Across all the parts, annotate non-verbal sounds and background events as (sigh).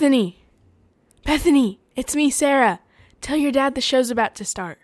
Bethany. Bethany, it's me, Sarah. Tell your dad the show's about to start.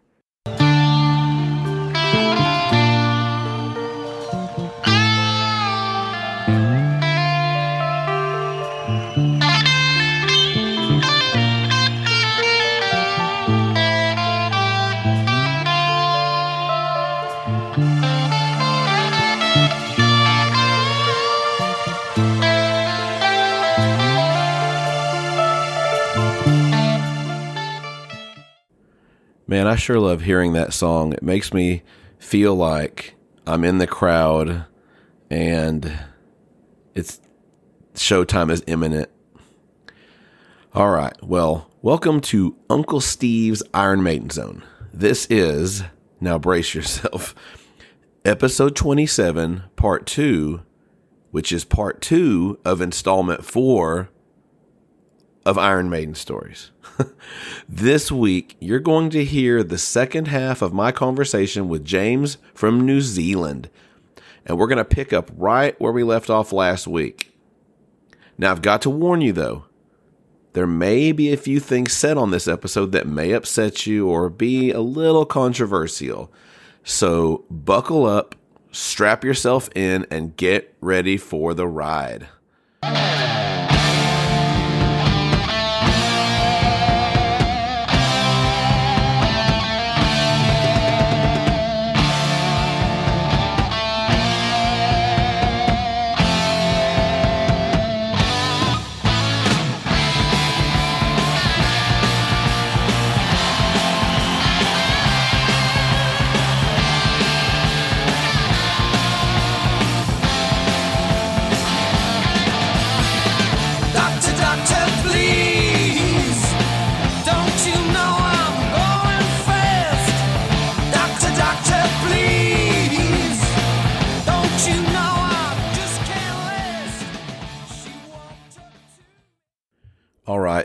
Man, I sure love hearing that song. It makes me feel like I'm in the crowd and it's showtime is imminent. All right. Well, welcome to Uncle Steve's Iron Maiden Zone. This is, now brace yourself, (laughs) episode 27, part 2, which is part 2 of installment 4 of Iron Maiden stories. (laughs) this week, you're going to hear the second half of my conversation with James from New Zealand. And we're going to pick up right where we left off last week. Now, I've got to warn you though, there may be a few things said on this episode that may upset you or be a little controversial. So, buckle up, strap yourself in, and get ready for the ride.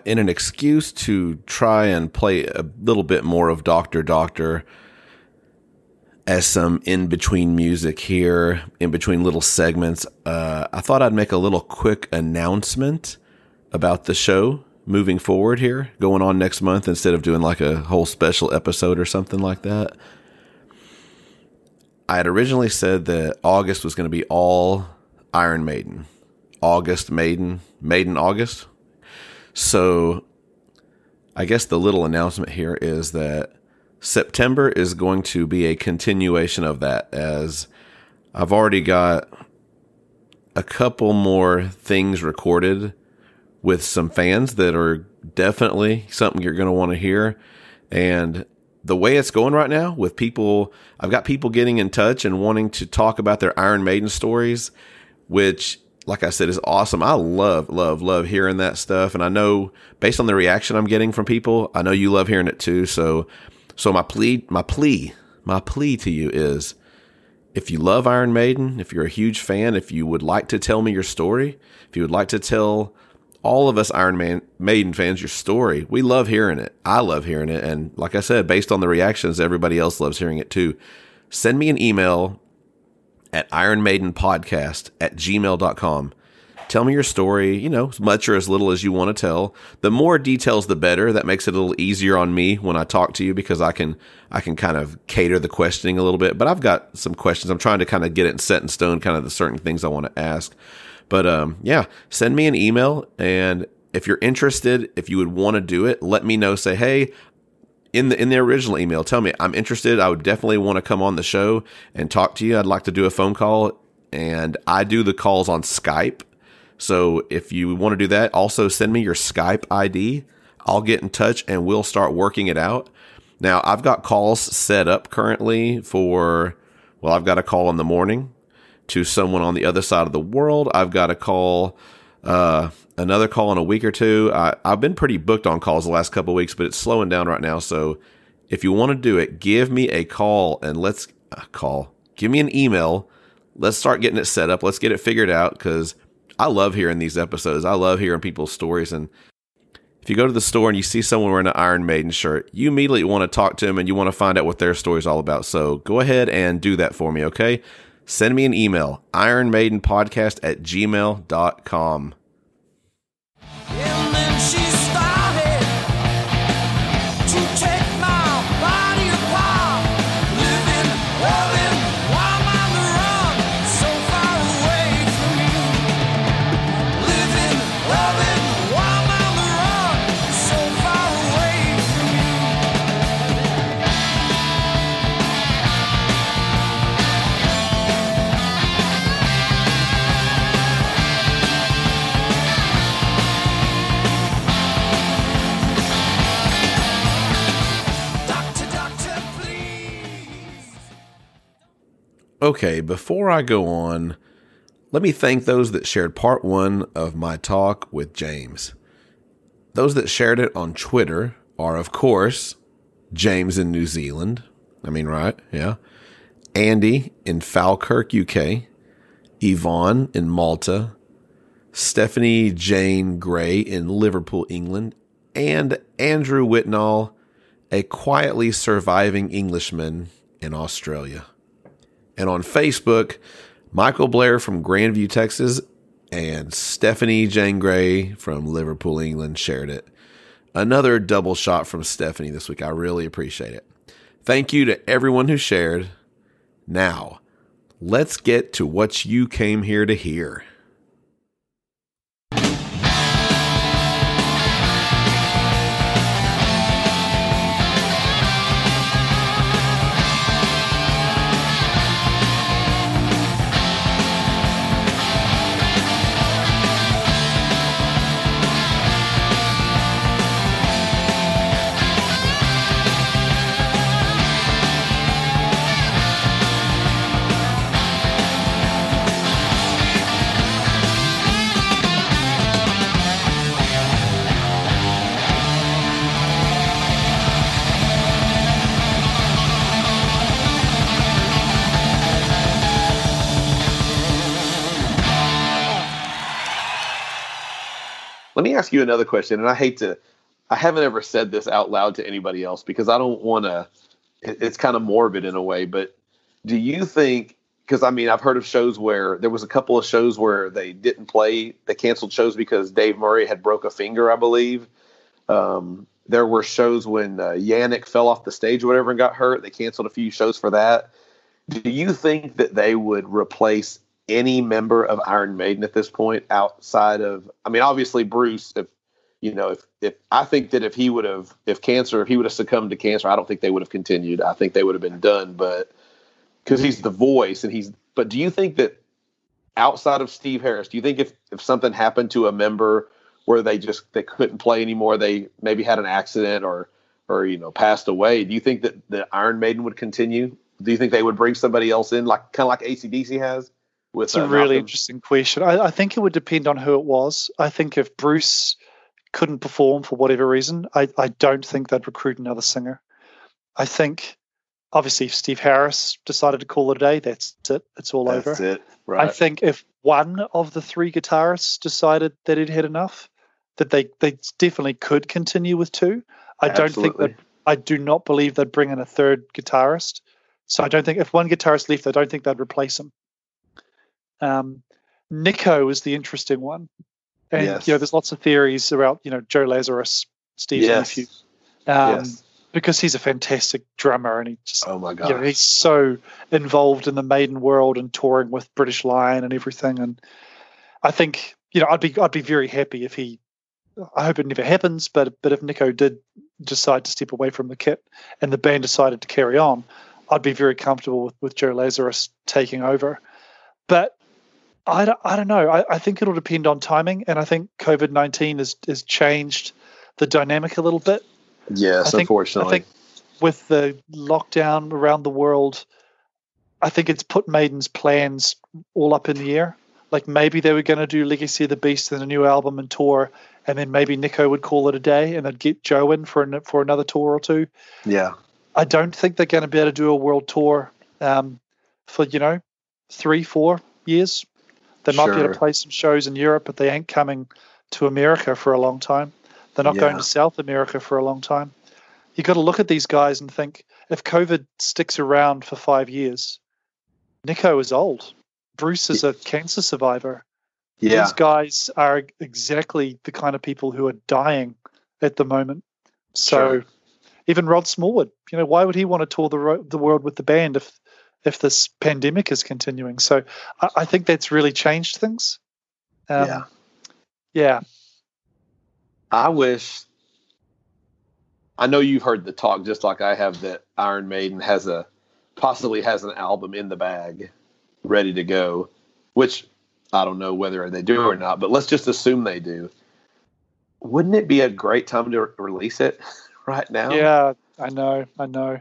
In an excuse to try and play a little bit more of Doctor Doctor as some in between music here, in between little segments, uh, I thought I'd make a little quick announcement about the show moving forward here, going on next month instead of doing like a whole special episode or something like that. I had originally said that August was going to be all Iron Maiden. August Maiden, Maiden August. So I guess the little announcement here is that September is going to be a continuation of that as I've already got a couple more things recorded with some fans that are definitely something you're going to want to hear. And the way it's going right now with people, I've got people getting in touch and wanting to talk about their Iron Maiden stories, which, like I said, is awesome. I love, love, love hearing that stuff. And I know based on the reaction I'm getting from people, I know you love hearing it too. So, so my plea, my plea, my plea to you is if you love Iron Maiden, if you're a huge fan, if you would like to tell me your story, if you would like to tell all of us Iron Man Maiden fans your story, we love hearing it. I love hearing it. And like I said, based on the reactions, everybody else loves hearing it too. Send me an email at ironmaidenpodcast at gmail.com. Tell me your story, you know, as much or as little as you want to tell. The more details, the better. That makes it a little easier on me when I talk to you because I can, I can kind of cater the questioning a little bit. But I've got some questions. I'm trying to kind of get it set in stone, kind of the certain things I want to ask. But um, yeah, send me an email. And if you're interested, if you would want to do it, let me know. Say, hey, in the in the original email, tell me I'm interested. I would definitely want to come on the show and talk to you. I'd like to do a phone call, and I do the calls on Skype. So if you want to do that, also send me your Skype ID. I'll get in touch and we'll start working it out. Now I've got calls set up currently for well, I've got a call in the morning to someone on the other side of the world. I've got a call, uh, another call in a week or two. I, I've been pretty booked on calls the last couple weeks, but it's slowing down right now. So if you want to do it, give me a call and let's uh, call. Give me an email. Let's start getting it set up. Let's get it figured out because I love hearing these episodes. I love hearing people's stories. And if you go to the store and you see someone wearing an Iron Maiden shirt, you immediately want to talk to them and you want to find out what their story's all about. So go ahead and do that for me, okay? Send me an email, ironmaidenpodcast at gmail.com. Okay, before I go on, let me thank those that shared part one of my talk with James. Those that shared it on Twitter are, of course, James in New Zealand. I mean, right? Yeah. Andy in Falkirk, UK. Yvonne in Malta. Stephanie Jane Gray in Liverpool, England. And Andrew Whitnall, a quietly surviving Englishman in Australia. And on Facebook, Michael Blair from Grandview, Texas, and Stephanie Jane Gray from Liverpool, England shared it. Another double shot from Stephanie this week. I really appreciate it. Thank you to everyone who shared. Now, let's get to what you came here to hear. Me ask you another question, and I hate to, I haven't ever said this out loud to anybody else because I don't want to. It's kind of morbid in a way, but do you think? Because I mean, I've heard of shows where there was a couple of shows where they didn't play, they canceled shows because Dave Murray had broke a finger, I believe. Um, there were shows when uh, Janick fell off the stage or whatever and got hurt. They canceled a few shows for that. Do you think that they would replace any member of Iron Maiden at this point outside of I mean obviously Bruce if you know if if I think that if he would have if cancer if he would have succumbed to cancer I don't think they would have continued. I think they would have been done but cuz he's the voice and he's but do you think that outside of Steve Harris do you think if if something happened to a member where they just they couldn't play anymore they maybe had an accident or or you know passed away do you think that the Iron Maiden would continue? Do you think they would bring somebody else in like kind of like ACDC has with It's a really Malcolm? interesting question. I, I think it would depend on who it was. I think if Bruce couldn't perform for whatever reason, I, I don't think they'd recruit another singer. I think, obviously, if Steve Harris decided to call it a day, that's it. It's all That's over. it right I think if one of the three guitarists decided that he'd had enough, that they, they definitely could continue with two. I don't think that I do not believe they'd bring in a third guitarist. So I don't think if one guitarist left, I don't think they'd replace him. Um, Nicko is the interesting one, and Yes. you know, there's lots of theories about you know Joe Lazarus, Steve's yes. nephew, um, yes. because he's a fantastic drummer and he just Oh my you god. know, he's so involved in the maiden world and touring with British Lion and everything. And I think, you know, I'd be I'd be very happy if he I hope it never happens, but but if Nicko did decide to step away from the kit and the band decided to carry on, I'd be very comfortable with, with Joe Lazarus taking over. But I don't, I don't know. I, I think it'll depend on timing, and I think COVID nineteen has has changed the dynamic a little bit. yes, I think- unfortunately. I think with the lockdown around the world, I think it's put Maiden's plans all up in the air. Like maybe they were going to do Legacy of the Beast and a new album and tour, and then maybe Nicko would call it a day, and they'd get Joe in for an, for another tour or two. yeah. I don't think they're going to be able to do a world tour um, for you know three, four years. They might be able to play some shows in Europe, but they ain't coming to America for a long time. They're not going to South America for a long time. You got to look at these guys and think if COVID sticks around for five years, Nicko is old. Bruce is a cancer survivor. Yeah. These guys are exactly the kind of people who are dying at the moment. So Sure. even Rod Smallwood, you know, why would he want to tour the ro- the world with the band if if this pandemic is continuing? So I, I think that's really changed things. Um, yeah. yeah, I wish. I know you've heard the talk, just like I have, that Iron Maiden has a possibly has an album in the bag, ready to go. Which I don't know whether they do or not, but let's just assume they do. Wouldn't it be a great time to re- release it (laughs) right now? yeah, I know, I know.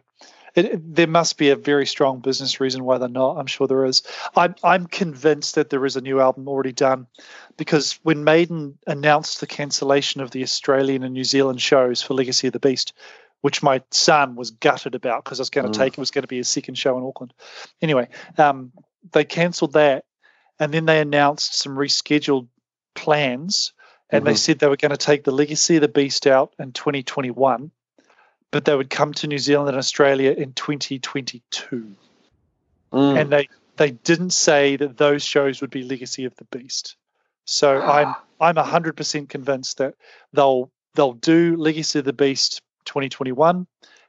It, there must be a very strong business reason why they're not. I'm sure there is. I'm I'm convinced that there is a new album already done, because when Maiden announced the cancellation of the Australian and New Zealand shows for Legacy of the Beast, which my son was gutted about because I was going to Mm. take it was going to be a second show in Auckland. Anyway, um, they cancelled that, and then they announced some rescheduled plans, and they Mhm. said they were going to take the Legacy of the Beast out in 2021 but they would come to New Zealand and Australia in 2022. Mm. And they, they didn't say that those shows would be Legacy of the Beast. So I'm I'm 100% convinced that they'll they'll do Legacy of the Beast 2021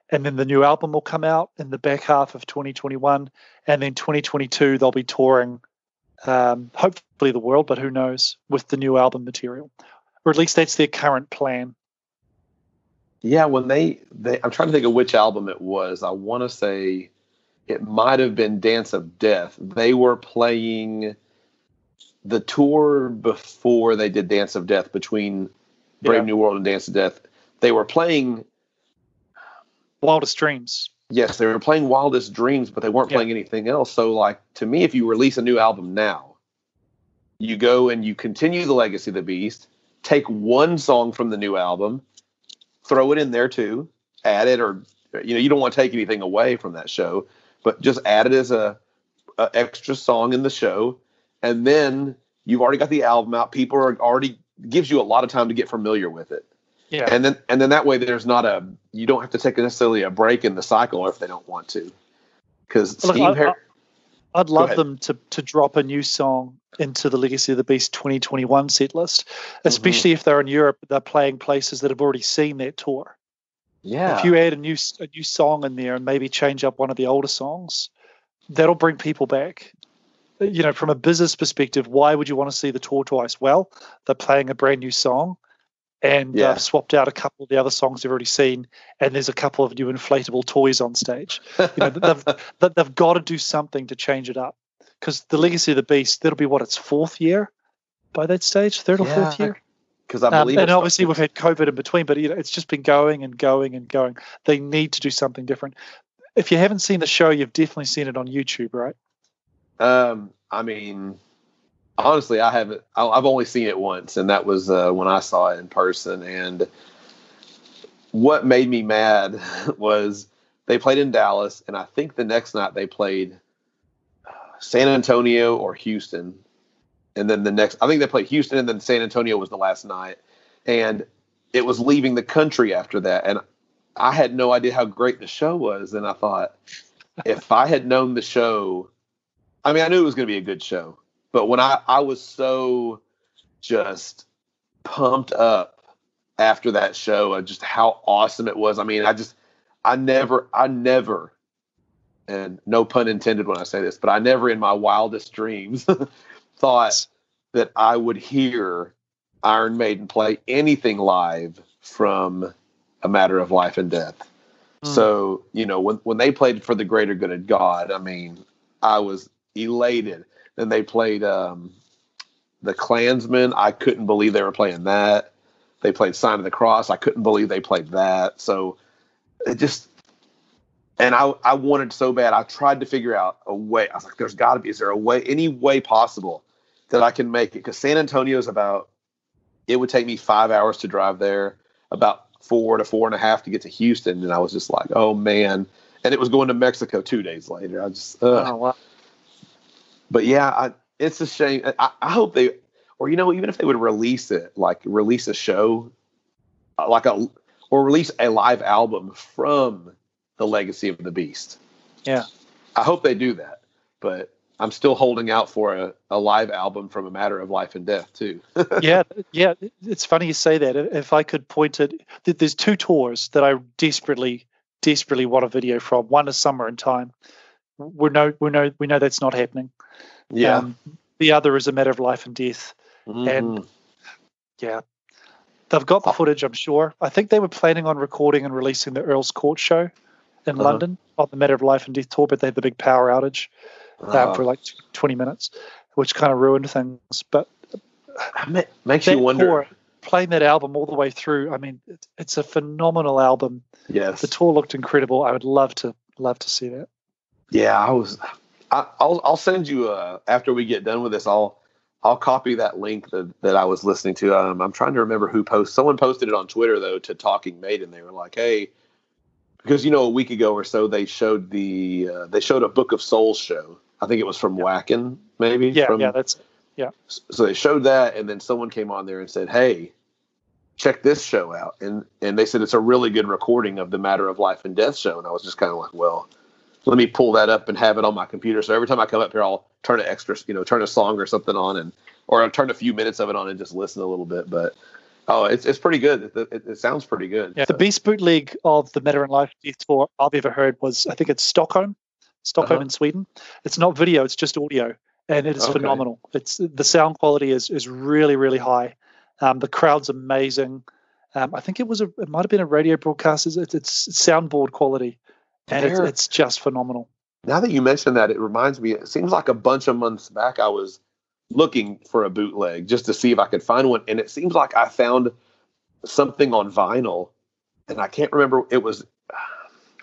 and then the new album will come out in the back half of 2021 and then 2022 they'll be touring um, hopefully the world but who knows with the new album material or at least that's their current plan Yeah, when they, they I'm trying to think of which album it was. I want to say it might have been Dance of Death. They were playing the tour before they did Dance of Death between Brave Yeah. New World and Dance of Death. They were playing Wildest Dreams yes, they were playing Wildest Dreams, but they weren't Yeah. playing anything else. So like to me if you release a new album now, you go and you continue the Legacy of the Beast, take one song from the new album, throw it in there too, add it or you know, you don't want to take anything away from that show, but just add it as a, a extra song in the show and then you've already got the album out. People are already gives you a lot of time to get familiar with it. yeah And then and then that way there's not a you don't have to take necessarily a break in the cycle if they don't want to. Because Steve Har- I'd love them to to drop a new song into the Legacy of the Beast 2021 set list, Mm-hmm. especially if they're in Europe. They're playing places that have already seen that tour. yeah. If you add a new a new song in there and maybe change up one of the older songs, that'll bring people back. You know, from a business perspective, why would you want to see the tour twice? Well, they're playing a brand new song, and Yeah. uh, swapped out a couple of the other songs they've already seen, and there's a couple of new inflatable toys on stage. You know, they've (laughs) they've got to do something to change it up because the Legacy of the Beast that'll be what its fourth year by that stage, third or fourth year. because I Um, believe and obviously we've had COVID in between, but you know, it's just been going and going and going. They need to do something different. If you haven't seen the show, you've definitely seen it on YouTube, right? Um, I mean, honestly, I haven't. I've only seen it once, and that was uh, when I saw it in person. And what made me mad (laughs) was they played in Dallas, and I think the next night they played uh, San Antonio or Houston, and then the next. I think they played Houston, and then San Antonio was the last night, and it was leaving the country after that, and I had no idea how great the show was, and I thought if I had known the show I mean, I knew it was going to be a good show, but when I I was so just pumped up after that show of just how awesome it was. I mean, I just I never I never and no pun intended when I say this, but I never in my wildest dreams (laughs) thought that I would hear Iron Maiden play anything live from A Matter of Life and Death. Mm. So, you know, when when they played for the greater good of God, I mean, I was elated. Then they played um, the Clansman. I couldn't believe they were playing that. They played Sign of the Cross. I couldn't believe they played that. So it just, and I I wanted so bad. I tried to figure out a way. I was like, there's got to be. Is there a way, any way possible that I can make it? Because San Antonio is about. It would take me five hours to drive there. About four to four and a half to get to Houston, and I was just like, oh man. And it was going to Mexico two days later. I just, ugh Oh, wow. But yeah, I, it's a shame. I, I hope they, or you know, even if they would release it, like release a show, uh, like a, or release a live album from the Legacy of the Beast. Yeah. I hope they do that, but I'm still holding out for a, a live album from A Matter of Life and Death too. (laughs) yeah, yeah. It's funny you say that. If I could point it, th- there's two tours that I desperately, desperately want a video from. One is Somewhere in Time. We know, we know, we know that's not happening. Yeah. Um, the other is a matter of life and death. Mhm. Yeah, they've got the footage. I'm sure. I think they were planning on recording and releasing the Earl's Court show in Uh-huh. London on the Matter of Life and Death tour, but they had the big power outage um, Uh, for like 20 minutes, which kind of ruined things. But ma- makes you wonder. tour, playing that album all the way through, I mean, it, it's a phenomenal album. yes. The tour looked incredible. I would love to love to see that. Yeah, I was. I, I'll I'll send you uh after we get done with this. I'll I'll copy that link that, that I was listening to. Um, I'm trying to remember who posted. Someone posted it on Twitter though to Talking Maiden. They were like, "Hey," because you know a week ago or so they showed the uh, they showed a Book of Souls show. I think it was from Wacken, maybe. Yeah, from, yeah, that's yeah. so they showed that and then someone came on there and said hey check this show out and and they said it's a really good recording of the matter of life and death show and i was just kind of like well let me pull that up and have it on my computer so every time i come up here i'll turn an extra you know turn a song or something on and or i'll turn a few minutes of it on and just listen a little bit but oh it's, it's pretty good it, it, it sounds pretty good yeah. So- The Beast bootleg of the Matter in Life Death tour I've ever heard was I think it's Stockholm, Stockholm Uh-huh. in Sweden. It's not video; it's just audio, and it is Okay. phenomenal. It's the sound quality is is really really high. Um, the crowd's amazing. Um, I think it was a it might have been a radio broadcast. It's, it's, it's soundboard quality, and it's, it's just phenomenal. now that you mention that, it reminds me. It seems like a bunch of months back, I was looking for a bootleg just to see if I could find one, and it seems like I found something on vinyl, and I can't remember. It was.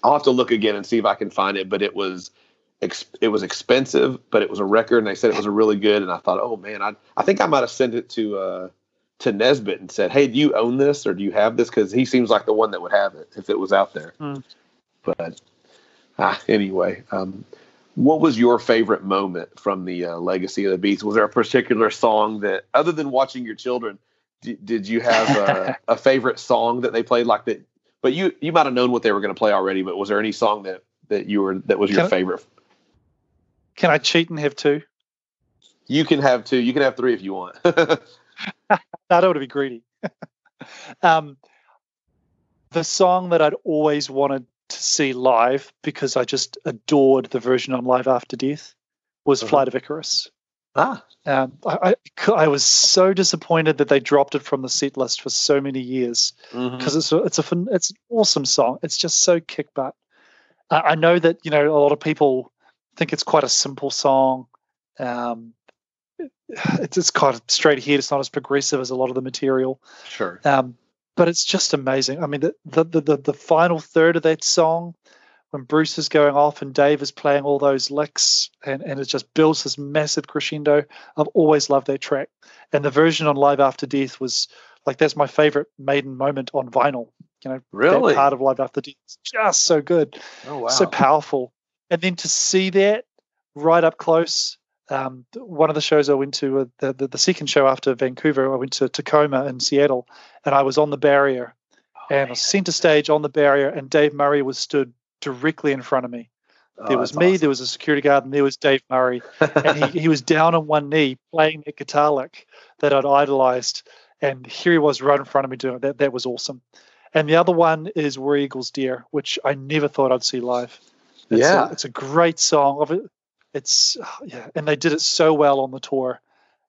I'll have to look again and see if I can find it, but it was. It was expensive, but it was a record, and they said it was a really good. And I thought, oh man, I I think I might have sent it to uh, to Nesbitt and said, hey, do you own this or do you have this? Because he seems like the one that would have it if it was out there. Hmm. But ah, anyway, um, what was your favorite moment from the uh, Legacy of the Beast? Was there a particular song that, other than watching your children, d- did you have uh, (laughs) a favorite song that they played like that? But you you might have known what they were going to play already. But was there any song that that you were that was your Can I- favorite? Can I cheat and have two? You can have two. You can have three if you want. I don't want to be greedy. (laughs) um, the song that I'd always wanted to see live because I just adored the version on Live After Death was Uh-huh. Flight of Icarus. ah, Um, I, I, I was so disappointed that they dropped it from the set list for so many years because it's a, it's a fun- it's an awesome song. It's just so kick butt. I, I know that you know a lot of people think it's quite a simple song. Um, it- it's it's kind of straight ahead. It's not as progressive as a lot of the material, sure. um, but it's just amazing. I mean, the, the the the final third of that song, when Bruce is going off and Dave is playing all those licks, and and it just builds this massive crescendo. I've always loved that track, and the version on Live After Death was like that's my favorite Maiden moment on vinyl. You know, Really? that part of Live After Death is just so good, Oh wow. so powerful. And then to see that right up close, um, one of the shows I went to, uh, the, the the second show after Vancouver, I went to Tacoma in Seattle, and I was on the barrier, and I was center stage on the barrier, and Dave Murray was stood directly in front of me. Oh, There was me, awesome. there was a security guard, and there was Dave Murray, and he, he was down on one knee playing that guitar lick that I'd idolized, and here he was right in front of me doing it. That that was awesome. And the other one is Where Eagles Dare, which I never thought I'd see live. It's Yeah. a, it's a great song. It's (sighs) yeah, and they did it so well on the tour.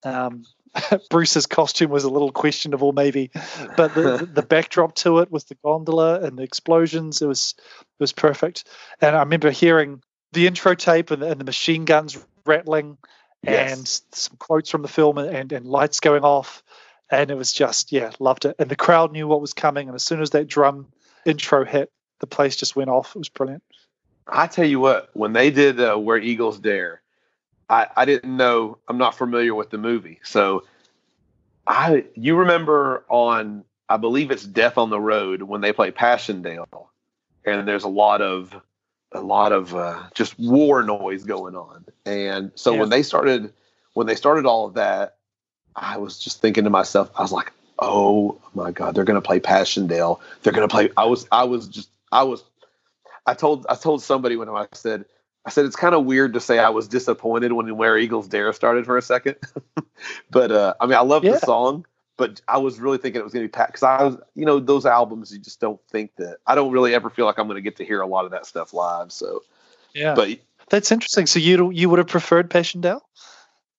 Um, (laughs) Bruce's costume was a little questionable, maybe, but the, the, (laughs) backdrop to it with the gondola and the explosions, it was it was perfect. And I remember hearing the intro tape and the, and the machine guns rattling, Yes. and some quotes from the film and, and lights going off, and it was just yeah, loved it. And the crowd knew what was coming, and as soon as that drum intro hit, the place just went off. It was brilliant. I tell you what, when they did uh, Where Eagles Dare, I, I didn't know. I'm not familiar with the movie, so I you remember on I believe it's Death on the Road when they play Passchendaele, and there's a lot of a lot of uh, just war noise going on, and so Yeah. when they started when they started all of that, I was just thinking to myself, I was like, oh my god, they're gonna play Passchendaele. They're gonna play. I was I was just I was I told I told somebody when I said I said it's kind of weird to say I was disappointed when Where Eagles Dare started for a second, (laughs) but uh, I mean I love Yeah. the song, but I was really thinking it was going to be packed because I was you know those albums you just don't think that I don't really ever feel like I'm going to get to hear a lot of that stuff live. So, Yeah, but that's interesting. So you you would have preferred Passchendaele?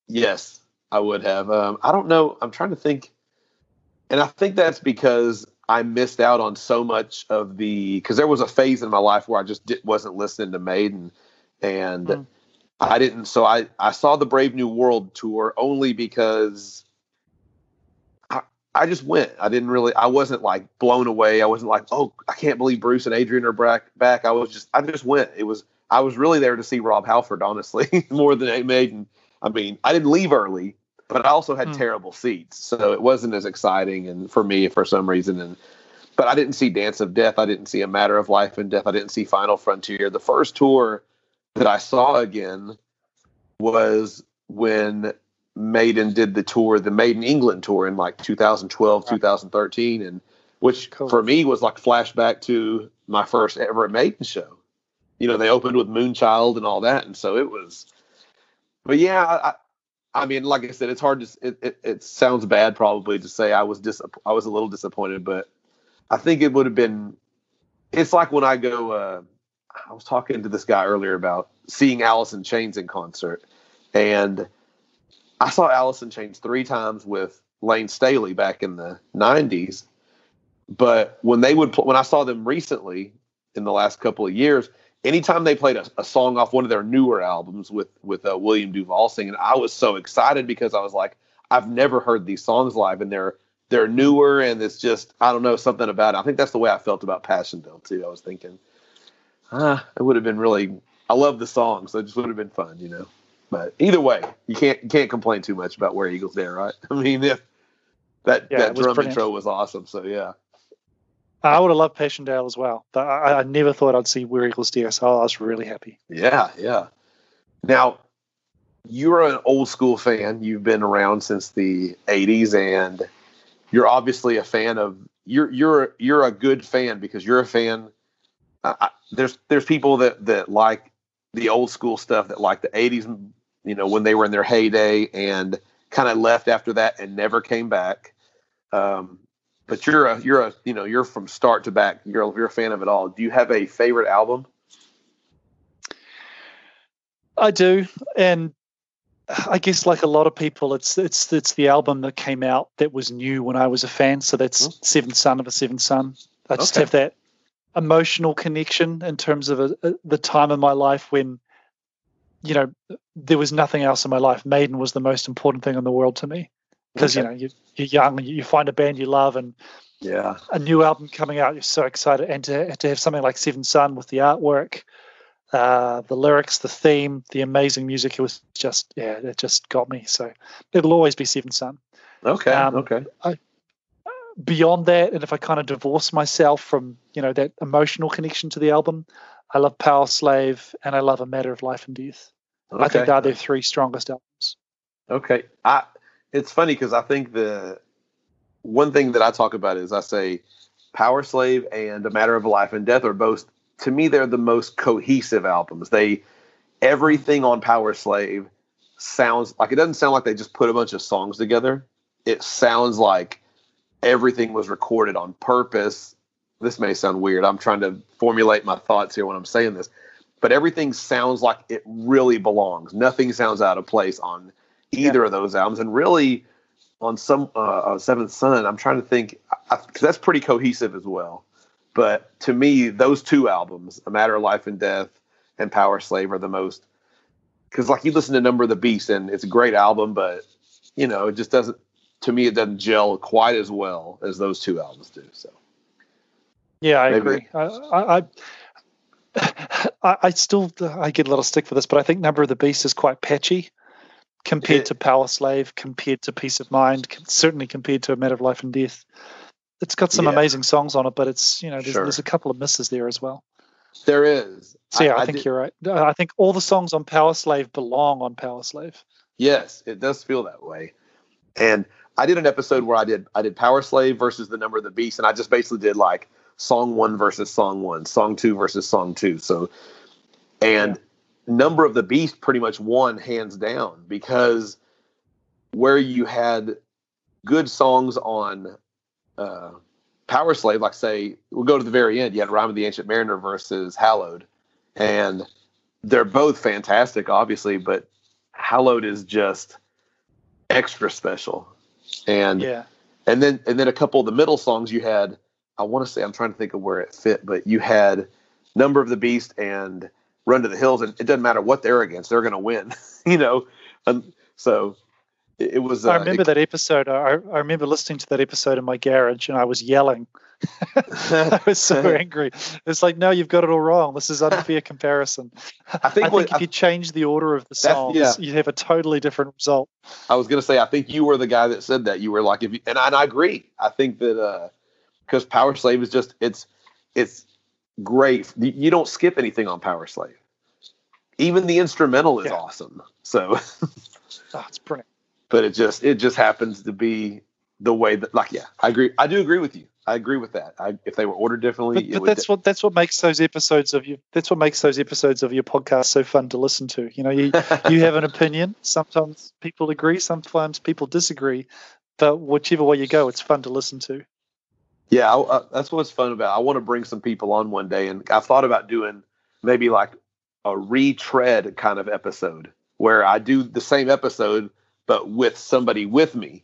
Yes, I would have. Um, I don't know. I'm trying to think, and I think that's because I missed out on so much of the because there was a phase in my life where I just wasn't listening to Maiden, and Mm. I didn't. So I I saw the Brave New World tour only because I I just went. I didn't really. I wasn't like blown away. I wasn't like, oh, I can't believe Bruce and Adrian are back. Back. I was just. I just went. It was. I was really there to see Rob Halford, honestly, (laughs) more than a Maiden. I mean, I didn't leave early, but I also had Hmm. terrible seats, so it wasn't as exciting. And for me, for some reason, and but I didn't see Dance of Death. I didn't see A Matter of Life and Death. I didn't see Final Frontier. The first tour that I saw again was when Maiden did the tour, the Maiden England tour in like 2012, 2013, and which Cool. for me was like flashback to my first ever Maiden show. You know, they opened with Moonchild and all that, and so it was. But yeah, I, I- mean, like I said, it's hard to. It, it, it sounds bad probably to say I was dis. I was a little disappointed, but I think it would have been. It's like when I go. Uh, I was talking to this guy earlier about seeing in Chains in concert, and I saw in Chains three times with Layne Staley back in the '90s. But when they would, pl- when I saw them recently in the last couple of years, anytime they played a, a song off one of their newer albums with with uh, William DuVall singing, I was so excited because I was like, I've never heard these songs live, and they're they're newer, and it's just I don't know something about it. I think that's the way I felt about Passchendaele too. I was thinking, ah, it would have been really. I love the song, so it just would have been fun, you know. But either way, you can't you can't complain too much about where Eagles Dare, right? (laughs) I mean, if that Yeah, that drum intro was awesome, so yeah. I would have loved Passchendaele as well. But I, I never thought I'd see Where Eagles so I was really happy. Yeah, yeah. Now, you're an old school fan. You've been around since the '80s, and you're obviously a fan of. You're you're you're a good fan because you're a fan. I, I, there's there's people that that like the old school stuff that like the '80s. You know, when they were in their heyday, and kind of left after that and never came back. Um, but you're a you're a you know you're from start to back. You're you're a fan of it all. Do you have a favorite album? I do, and I guess like a lot of people, it's it's it's the album that came out that was new when I was a fan. So that's Hmm. Seventh Son of a Seventh Son. I just Okay. have that emotional connection in terms of a, a, the time of my life when, you know, there was nothing else in my life. Maiden was the most important thing in the world to me because you know you, you're young, and you find a band you love, and Yeah. a new album coming out, you're so excited, and to to have something like Seventh Son with the artwork, uh, the lyrics, the theme, the amazing music, it was just yeah, it just got me. So it'll always be Seventh Son. Okay. Um, okay. Beyond that, and if I kind of divorce myself from you know that emotional connection to the album, I love Power Slave and I love A Matter of Life and Death. I think they're their three strongest albums. Okay. I it's funny because I think the one thing that I talk about is I say Power Slave and A Matter of Life and Death are both to me they're the most cohesive albums. They everything on Power Slave sounds like it doesn't sound like they just put a bunch of songs together. It sounds like everything was recorded on purpose. This may sound weird. I'm trying to formulate my thoughts here when I'm saying this. But everything sounds like it really belongs. Nothing sounds out of place on either of those albums. And really, on some uh, uh, Seventh Son, I'm trying to think because that's pretty cohesive as well. But to me, those two albums, A Matter of Life and Death and Power Slave, are the most. Because like you listen to Number of the Beast, and it's a great album, but you know it just doesn't. To me, it doesn't gel quite as well as those two albums do. So Yeah, I Maybe- agree. I, I, I, (laughs) I I still I get a little stick for this, but I think Number of the Beast is quite patchy compared It- to Power Slave, compared to Piece of Mind, certainly compared to A Matter of Life and Death. It's got some Yeah. amazing songs on it, but it's you know there's, Sure. there's a couple of misses there as well. there is. So yeah, I, think did- you're right. I think all the songs on Power Slave belong on Power Slave. Yes, it does feel that way. And I did an episode where I did I did Power Slave versus the Number of the Beast, and I just basically did like song one versus song one, song two versus song two. So, and Number of the Beast pretty much won hands down because where you had good songs on uh, Power Slave, like say we'll go to the very end. You had Rhyme of the Ancient Mariner versus Hallowed, and they're both fantastic, obviously, but Hallowed is just extra special. And Yeah, and then and then a couple of the middle songs you had, I want to say I'm trying to think of where it fit, but you had Number of the Beast and Run to the Hills, and it doesn't matter what they're against, they're gonna win, (laughs) you know. And so it, it was. Uh, I remember it- that episode. I, I remember listening to that episode in my garage, and I was yelling. (laughs) I was so (laughs) angry. It's like, no, you've got it all wrong. This is unfair comparison. I think I what- think if you change the order of the songs, yeah. you'd have a totally different result. I was gonna say, I think you were the guy that said that. You were like, if you, and I, and I agree. I think that because Power Slave is just it's it's great. You don't skip anything on Power Slave. Even the instrumental is Yeah. awesome. So, (laughs) Oh, it's brilliant. but it just it just happens to be the way that like yeah, I agree. I do agree with you. I agree with that. I, if they were ordered differently, But, but that's what that's what makes those episodes of you. That's what makes those episodes of your podcast so fun to listen to. You know, you you have an (laughs) opinion. Sometimes people agree. Sometimes people disagree. But whichever way you go, it's fun to listen to. Yeah, I, uh, that's what's fun about. it. I want to bring some people on one day, and I've thought about doing maybe like a retread kind of episode where I do the same episode but with somebody with me,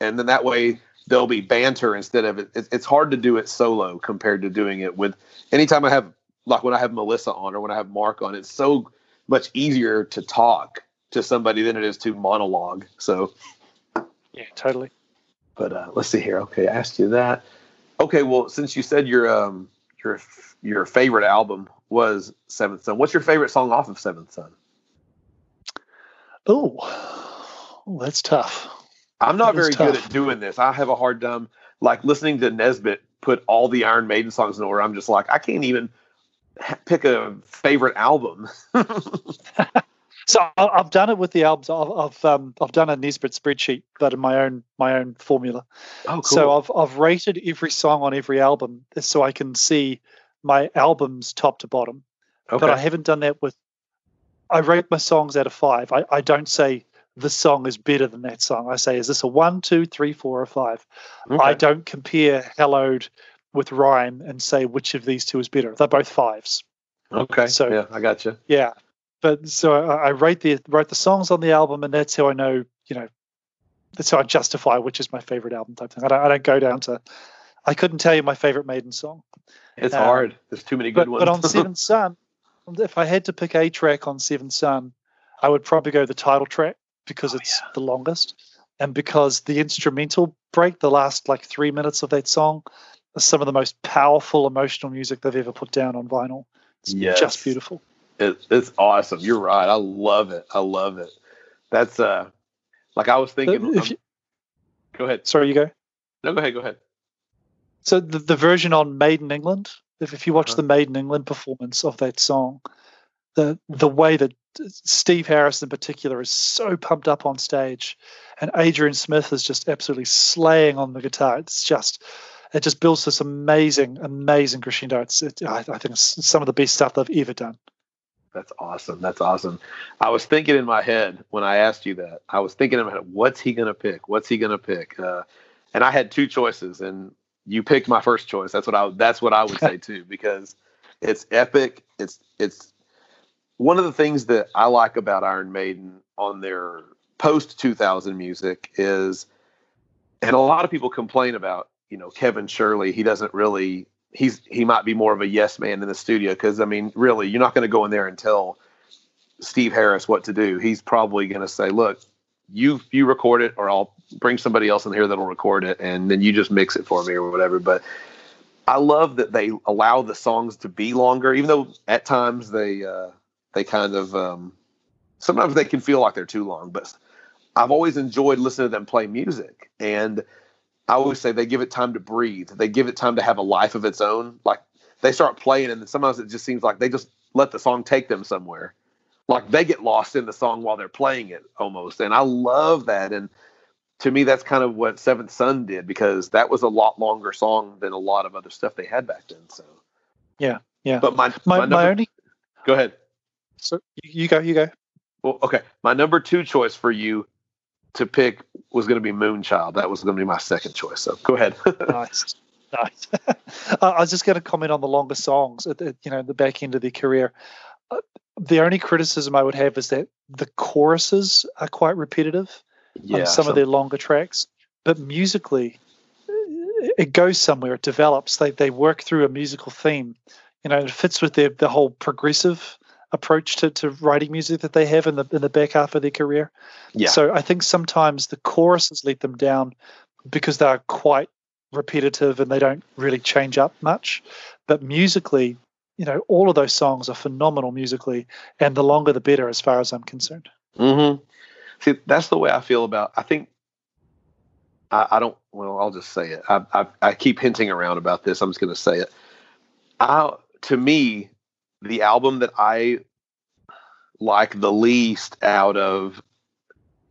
and then that way there'll be banter instead of it. It's hard to do it solo compared to doing it with. Anytime I have like when I have Melissa on or when I have Mark on, it's so much easier to talk to somebody than it is to monologue. So Yeah, totally. But uh, let's see here. Okay, I asked you that. Okay, well, since you said your um your your favorite album was Seventh Son, what's your favorite song off of Seventh Son? Oh, that's tough. I'm not That very good at doing this. I have a hard time like listening to Nesbitt put all the Iron Maiden songs in order. I'm just like I can't even pick a favorite album. (laughs) (laughs) So I've done it with the albums. I've I've, um, I've done a Nesbitt spreadsheet, but in my own my own formula. Oh, cool. So I've I've rated every song on every album so I can see my albums top to bottom. okay. But I haven't done that with. I rate my songs out of five. I, I don't say this song is better than that song. I say is this a one, two, three, four, or five. Okay. I don't compare Hallowed with Rhyme and say which of these two is better. They're both fives. okay. so- yeah, I got you. Yeah, but so I, I rate the write the songs on the album, and that's how I know. You know, that's how I justify which is my favorite album type thing. I don't, I don't go down to. I couldn't tell you my favorite Maiden song, It's Um, hard. There's too many good but ones. but on Seventh (laughs) Son, if I had to pick a track on Seventh Son, I would probably go the title track because Oh, it's the longest, and because the instrumental break, the last like three minutes of that song, is some of the most powerful emotional music they've ever put down on vinyl. It's Yes. just beautiful. It, it's awesome. You're right. I love it. I love it. That's uh, like I was thinking. Um, you- go ahead. sorry, you go. No, go ahead. Go ahead. So the, the version on Maiden England, if, if you watch Uh-huh. the Maiden England performance of that song, the the way that Steve Harris in particular is so pumped up on stage, and Adrian Smith is just absolutely slaying on the guitar. It's just it just builds this amazing, amazing crescendo. It's it, I, I think it's some of the best stuff they've ever done. That's awesome. That's awesome. I was thinking in my head when I asked you that. I was thinking head, what's he gonna pick? What's he gonna pick? Uh, and I had two choices, and you picked my first choice. That's what I. That's what I would say too, because it's epic. It's it's one of the things that I like about Iron Maiden on their post 2000 music is, and a lot of people complain about, you know, Kevin Shirley. He doesn't really. He's he might be more of a yes man in the studio because I mean, really, you're not going to go in there and tell Steve Harris what to do. He's probably going to say, "Look, you you record it, or I'll bring somebody else in here that'll record it, and then you just mix it for me or whatever." But I love that they allow the songs to be longer, even though at times they uh, they kind of um, sometimes they can feel like they're too long. But I've always enjoyed listening to them play music, and I always say they give it time to breathe. They give it time to have a life of its own. Like they start playing, and sometimes it just seems like they just let the song take them somewhere. Like they get lost in the song while they're playing it almost, and I love that. And to me, that's kind of what Seventh Son did because that was a lot longer song than a lot of other stuff they had back then. So Yeah, yeah. But my my, my, my only go ahead. so you go, you go. Well, okay, my number two choice for you to pick was going to be Moonchild. That was going to be my second choice. So go ahead. (laughs) nice, nice. (laughs) I was just going to comment on the longer songs at the, you know the back end of their career. Uh, the only criticism I would have is that the choruses are quite repetitive on some of their longer tracks, but musically, it goes somewhere. It develops. They they work through a musical theme. You know, it fits with their the whole progressive approach to, to writing music that they have in the in the back half of their career. Yeah. So I think sometimes the choruses let them down because they're quite repetitive and they don't really change up much. But musically, you know, all of those songs are phenomenal musically, and the longer the better, as far as I'm concerned. Mm-hmm. See, that's the way I feel about. I think I, I don't. Well, I'll just say it. I, I I keep hinting around about this. I'm just going to say it. I to me, the album that I like the least out of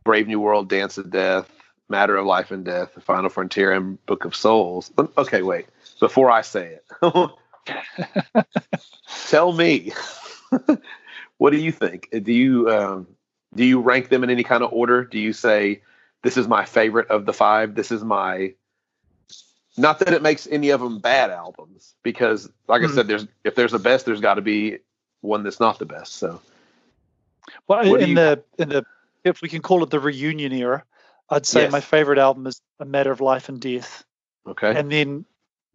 Brave New World, Dance of Death, Matter of Life and Death, The Final Frontier, and Book of Souls. Okay, wait. Before I say it, (laughs) tell me, what do you think? Do you um, do you rank them in any kind of order? Do you say this is my favorite of the five? This is my not that it makes any of them bad albums, because like I Hmm. said, there's if there's a best, there's got to be one that's not the best. So Well, What in you- the in the if we can call it the reunion era, I'd say Yes. my favorite album is A Matter of Life and Death, okay, and then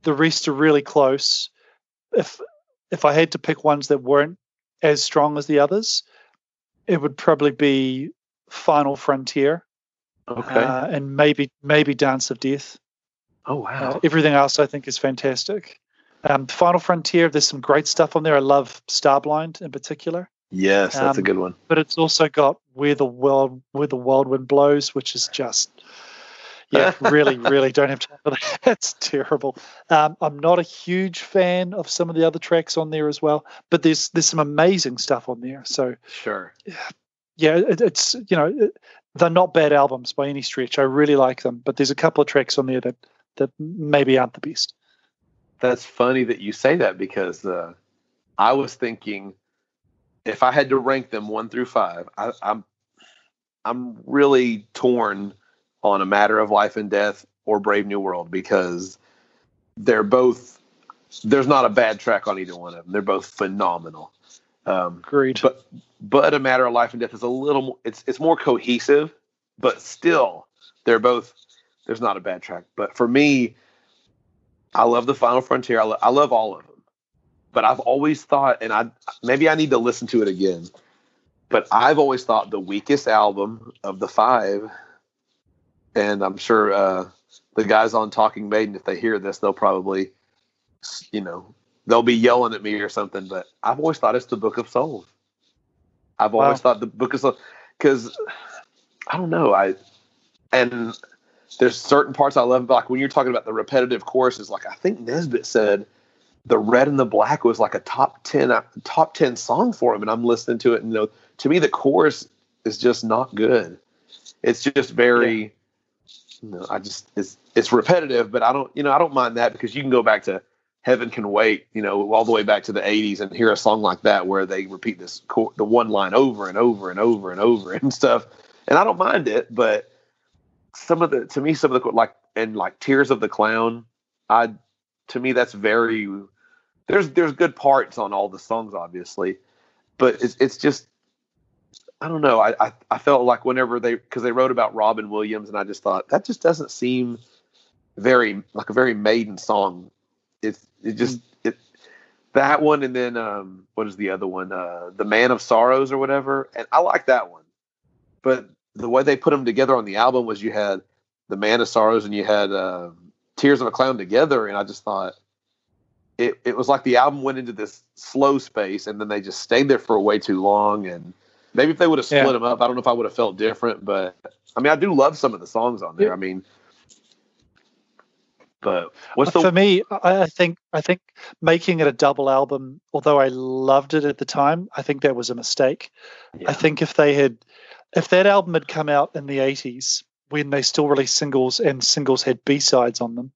the rest are really close. If if I had to pick ones that weren't as strong as the others, it would probably be Final Frontier okay. uh, and maybe maybe Dance of Death. Oh wow, Uh, everything else I think is fantastic. Um, Final Frontier, there's some great stuff on there. I love Starblind in particular. yes, that's a um, good one. but it's also got where the world where the wild wind blows, which is just yeah, (laughs) really, really don't have time for that. (laughs) That's terrible. Um, I'm not a huge fan of some of the other tracks on there as well, but there's there's some amazing stuff on there. So Sure. yeah, it, it's you know it, they're not bad albums by any stretch. I really like them, but there's a couple of tracks on there that that maybe aren't the best. That's funny that you say that because uh, I was thinking if I had to rank them one through five, I, I'm I'm really torn on a matter of life and death or Brave New World because they're both there's not a bad track on either one of them. They're both phenomenal. Um, Agreed. but but a matter of life and death is a little more it's it's more cohesive but still they're both there's not a bad track. But for me i love the final frontier. I, lo- I love all of them. But i've always thought and i maybe i need to listen to it again but i've always thought the weakest album of the five and i'm sure uh the guys on talking maiden if they hear this they'll probably you know they'll be yelling at me or something. But i've always thought it's the book of souls I've Wow. always thought the book is because I don't know I and there's certain parts I love like when you're talking about the repetitive choruses like I think Nesbitt said the red and the black was like a top 10 uh, top 10 song for him and I'm listening to it and you know to me the chorus is just not good it's just very you know I just it's it's repetitive but I don't you know I don't mind that because you can go back to Heaven Can Wait, you know, all the way back to the 80s and hear a song like that where they repeat this chor- the one line over and over and over and over and stuff. And I don't mind it, but some of the to me some of the like and like Tears of the Clown, I to me that's very there's there's good parts on all the songs obviously, but it's it's just I don't know. I I, I felt like whenever they because they wrote about Robin Williams and I just thought that just doesn't seem very like a very maiden song. It's it just it that one and then um what is the other one? Uh the man of sorrows or whatever and i like that one. But the way they put them together on the album was you had the man of sorrows and you had uh, tears of a clown together and i just thought it, it was like the album went into this slow space and then they just stayed there for way too long and maybe if they would have split Yeah. them up i don't know if i would have felt different but i mean i do love some of the songs on there Yeah. i mean but what's the for me, I, think I think making it a double album, although I loved it at the time, I think that was a mistake. Yeah. I think if they had, if that album had come out in the '80s when they still released singles and singles had B sides on them,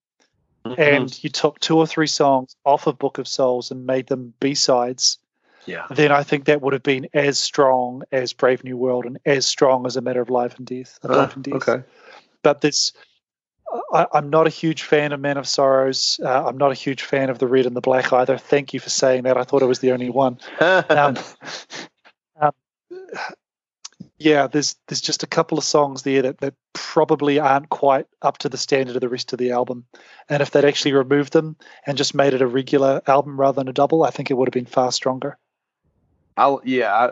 Mhm. and you took two or three songs off of Book of Souls and made them B sides, yeah then I think that would have been as strong as Brave New World and as strong as A Matter of Life and Death. Of Life and Death okay but this I, I'm not a huge fan of Man of Sorrows. Uh, I'm not a huge fan of the Red and the Black either. Thank you for saying that. I thought I was the only one. (laughs) Um, um, yeah, there's there's just a couple of songs there that, that probably aren't quite up to the standard of the rest of the album. And if they'd actually removed them and just made it a regular album rather than a double, I think it would have been far stronger. I'll yeah, I,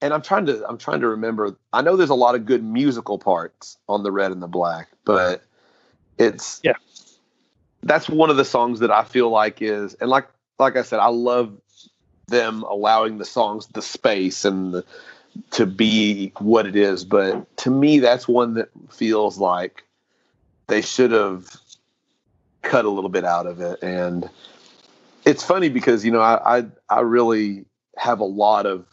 and I'm trying to I'm trying to remember. I know there's a lot of good musical parts on the Red and the Black, but it's Yeah. That's one of the songs that I feel like is and like like I said, I love them allowing the songs the space and the, to be what it is. But to me, that's one that feels like they should have cut a little bit out of it. And it's funny because you know I I, I really have a lot of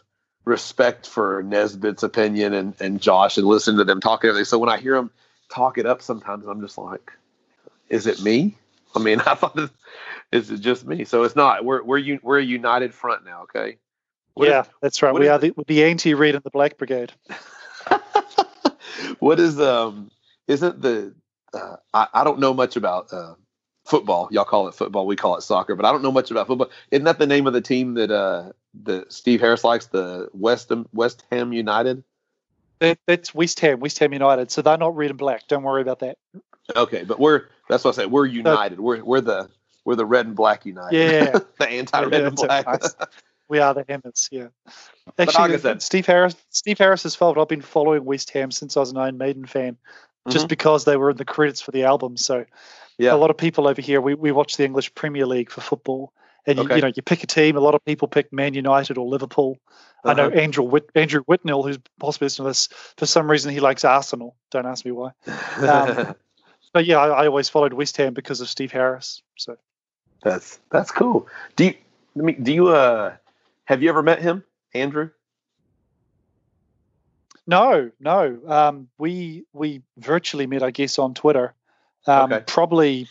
respect for Nesbitt's opinion and, and Josh and listen to them talk and everything. So when I hear them talk it up, sometimes I'm just like, is it me? I mean, (laughs) I thought, this- is it just me? So it's not. We're we're un, we're a united front now. Okay. What is- yeah, that's right. We is are the, the anti-red and the black brigade. (laughs) what is um? Isn't the uh, I, I don't know much about uh, football. Y'all call it football. We call it soccer. But I don't know much about football. Isn't that the name of the team that uh the Steve Harris likes? The West West Ham United. That, that's West Ham, West Ham United. So they're not red and black. Don't worry about that. Okay, but we're that's what I said. We're united. We're we're the we're the red and black united. Yeah. (laughs) the anti-red Yeah, and black. Nice. We are the Hammers, yeah. (laughs) like Actually, I said- Steve Harris, Steve Harris's fault. I've been following West Ham since I was an Iron Maiden fan, just Mhm. because they were in the credits for the album. So Yeah. a lot of people over here, we, we watch the English Premier League for football, and you, Okay. you know you pick a team. A lot of people pick Man United or Liverpool. I know Uh-huh. Andrew Whit, Andrew Whitnell, who's possibly listening to this, for some reason he likes Arsenal. Don't ask me why. Um, (laughs) But yeah, I, I always followed West Ham because of Steve Harris. So that's that's cool. Do you let me do you uh have you ever met him, Andrew? no, no, um, we we virtually met, I guess, on Twitter. Um, Okay. Probably,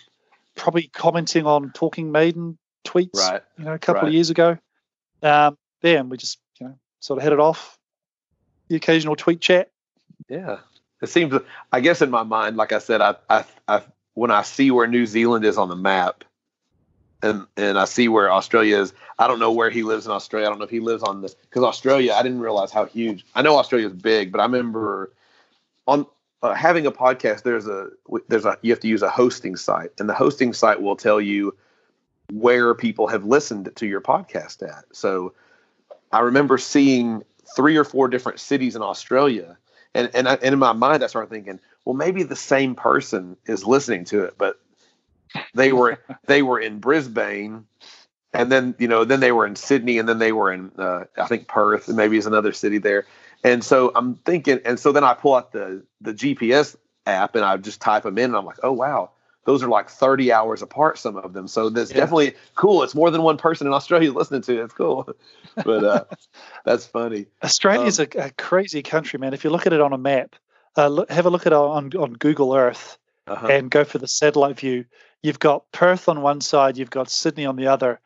probably commenting on Talking Maiden tweets. Right. You know, a couple Right. of years ago. Um, yeah, and we just you know sort of hit it off. The occasional tweet chat. Yeah. It seems I guess in my mind, like I said, I I, I when I see where New Zealand is on the map and and I see where Australia is, I don't know where he lives in Australia. I don't know if he lives on the because Australia, I didn't realize how huge. I know Australia is big, but I remember on uh, having a podcast. There's a there's a you have to use a hosting site, and the hosting site will tell you where people have listened to your podcast at. So I remember seeing three or four different cities in Australia, and and, I, and in my mind I started thinking, well, maybe the same person is listening to it, but they were (laughs) they were in Brisbane, and then you know then they were in Sydney, and then they were in uh, I think Perth, and maybe is another city there. And so I'm thinking, and so then I pull out the the GPS app and I just type them in, and I'm like, oh wow, those are like 30 hours apart, some of them. So that's Yeah. definitely cool. It's more than one person in Australia listening to it. It's cool, (laughs) but uh, that's funny. Australia's Um, a, a crazy country, man. If you look at it on a map, uh, look, have a look at it on on Google Earth Uh-huh. and go for the satellite view. You've got Perth on one side, you've got Sydney on the other,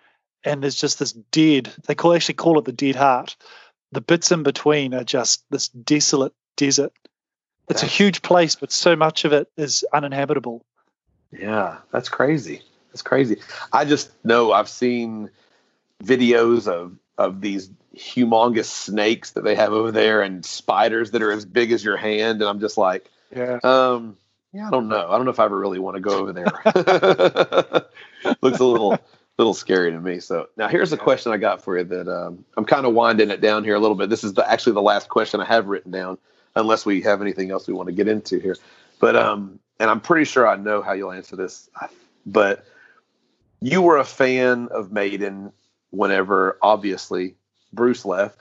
and there's just this dead. They call actually call it the dead heart. The bits in between are just this desolate desert. It's a huge place, but so much of it is uninhabitable. Yeah, that's crazy. That's crazy. I just know I've seen videos of of these humongous snakes that they have over there and spiders that are as big as your hand and I'm just like, Yeah. um yeah, I don't know. I don't know if I ever really want to go over there. (laughs) Looks a little little scary to me. So now here's a question I got for you that um, I'm kind of winding it down here a little bit. This is the, actually the last question I have written down, unless we have anything else we want to get into here. But um, and I'm pretty sure I know how you'll answer this. But you were a fan of Maiden whenever, obviously, Bruce left.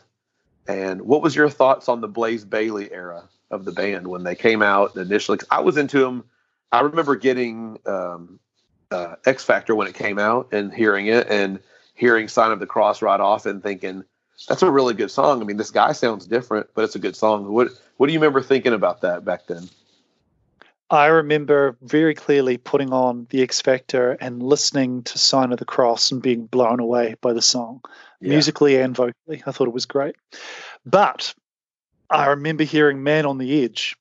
And what was your thoughts on the Blaze Bayley era of the band when they came out initially? I was into them. I remember getting um, uh, X Factor when it came out and hearing it and hearing Sign of the Cross right off and thinking that's a really good song. I mean, this guy sounds different, but it's a good song. What What do you remember thinking about that back then? I remember very clearly putting on the X Factor and listening to Sign of the Cross and being blown away by the song, musically and vocally. I thought it was great. But I remember hearing Man on the Edge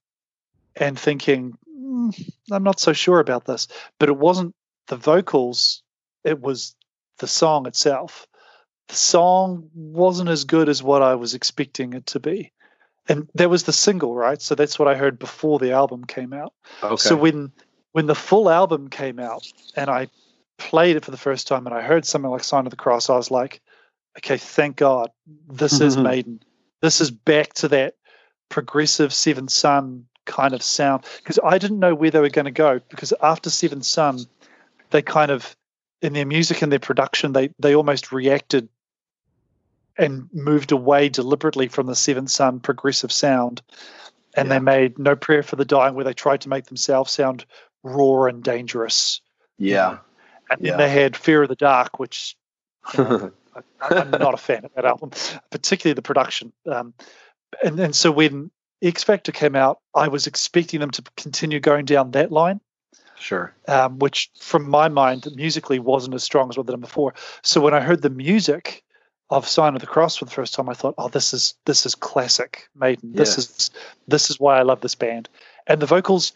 and thinking, "Mm, I'm not so sure about this. But it wasn't the vocals, it was the song itself. The song wasn't as good as what I was expecting it to be. And that was the single, right? So that's what I heard before the album came out. Okay. So when when the full album came out and I played it for the first time and I heard something like Sign of the Cross, I was like, okay, thank God, this is Mhm. Maiden. This is back to that progressive Seven Son kind of sound. Because I didn't know where they were going to go. Because after Seven Son, they kind of, in their music and their production, they they almost reacted and moved away deliberately from the Seventh Son progressive sound. And Yeah. they made No Prayer for the Dying, where they tried to make themselves sound raw and dangerous. Yeah. And then Yeah. they had Fear of the Dark, which you know, (laughs) I, I'm not a fan of that album, particularly the production. Um, and and so when X Factor came out, I was expecting them to continue going down that line, sure. um, which from my mind musically wasn't as strong as what they've done before. So when I heard the music of Sign of the Cross for the first time, I thought, oh, this is this is classic Maiden. This is this is why I love this band. And the vocals,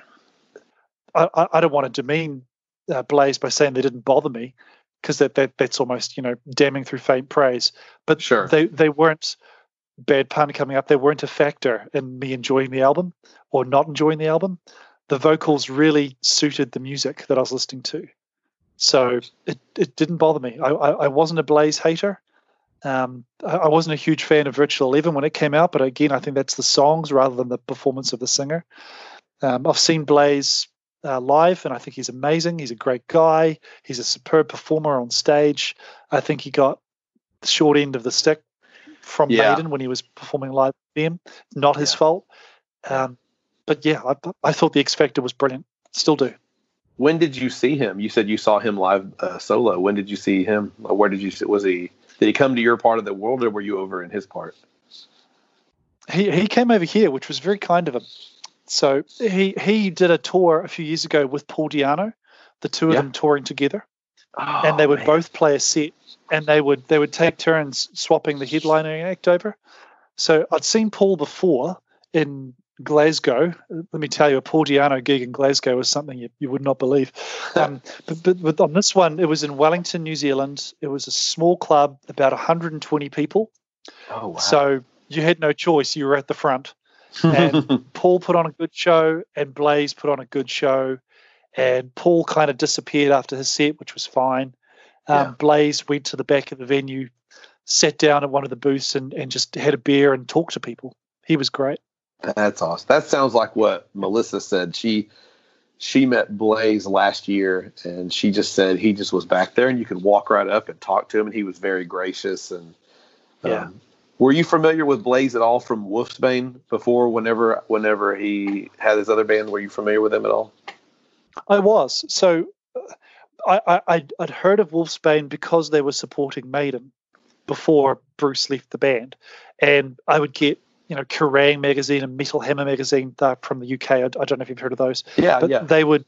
I, I, I don't want to demean uh, Blaze by saying they didn't bother me because that, that that's almost you know damning through faint praise. But Sure. they they weren't bad pun coming up. They weren't a factor in me enjoying the album or not enjoying the album. The vocals really suited the music that I was listening to, so it, it didn't bother me. I, I, I wasn't a Blaze hater. Um, I, I wasn't a huge fan of Virtual Eleven when it came out, but again, I think that's the songs rather than the performance of the singer. Um, I've seen Blaze uh, live, and I think he's amazing. He's a great guy. He's a superb performer on stage. I think he got the short end of the stick from Yeah. Maiden when he was performing live with them. Not his Yeah. fault. Um, but yeah, I, I thought the X Factor was brilliant. Still do. When did you see him? You said you saw him live uh, solo. When did you see him? Where did you see? Was he? Did he come to your part of the world, or were you over in his part? He he came over here, which was very kind of him. So he he did a tour a few years ago with Paul Di'Anno, the two of Yeah. them touring together. Oh, and they oh, would man. both play a set and they would they would take turns swapping the headlining act over so i'd seen paul before in glasgow let me tell you a paul di'anno gig in glasgow was something you, you would not believe um, but, but, but on this one it was in wellington new zealand it was a small club about 120 people Oh wow. so you had no choice you were at the front and (laughs) Paul put on a good show and Blaze put on a good show. And Paul kind of disappeared after his set, which was fine. Um, Yeah. Blaze went to the back of the venue, sat down at one of the booths, and, and just had a beer and talked to people. He was great. That's awesome. That sounds like what Melissa said. She she met Blaze last year, and she just said he just was back there, and you could walk right up and talk to him, and he was very gracious. And um, Yeah. were you familiar with Blaze at all from Wolfsbane before? Whenever whenever he had his other band, were you familiar with him at all? I was. So uh, I, I, I'd, I'd heard of Wolfsbane because they were supporting Maiden before Bruce left the band. And I would get, you know, Kerrang magazine and Metal Hammer magazine uh, from the UK. I, I don't know if you've heard of those. Yeah, but they would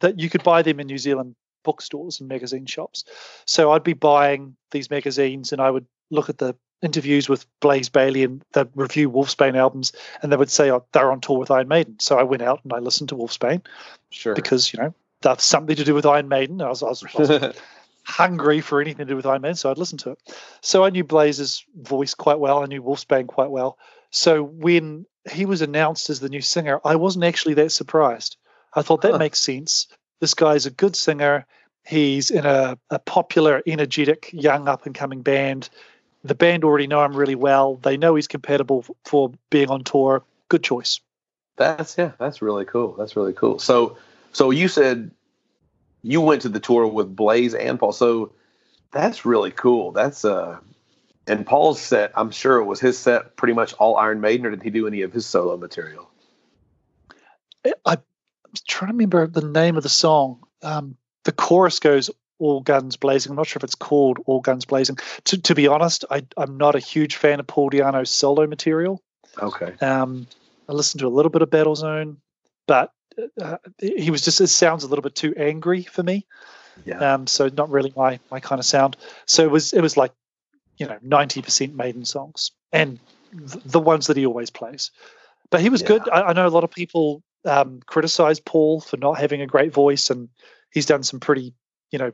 that you could buy them in New Zealand bookstores and magazine shops. So I'd be buying these magazines and I would look at the interviews with Blaze Bayley and the review Wolfsbane albums and they would say oh, they're on tour with Iron Maiden. So I went out and I listened to Wolfsbane sure. because, you know, that's something to do with Iron Maiden. I was, I was, I was (laughs) hungry for anything to do with Iron Maiden, so I'd listen to it. So I knew Blaze's voice quite well. I knew Wolfsbane quite well. So when he was announced as the new singer, I wasn't actually that surprised. I thought that Huh. makes sense. This guy's a good singer. He's in a, a popular, energetic, young, up and coming band. The band already know him really well. They know he's compatible for being on tour. Good choice. That's yeah, that's really cool. That's really cool. So so you said you went to the tour with Blaze and Paul. So that's really cool. That's uh and Paul's set, I'm sure it was his set pretty much all Iron Maiden, or did he do any of his solo material? I, I'm trying to remember the name of the song. Um, the chorus goes "All Guns Blazing." I'm not sure if it's called "All Guns Blazing." To, to be honest, I, I'm not a huge fan of Paul Di'Anno's solo material. Okay. Um, I listened to a little bit of Battlezone, but uh, he was just it sounds a little bit too angry for me. Yeah. Um, so not really my my kind of sound. So it was it was like you know ninety percent Maiden songs and th- the ones that he always plays. But he was Yeah. good. I, I know a lot of people um, criticize Paul for not having a great voice, and he's done some pretty you know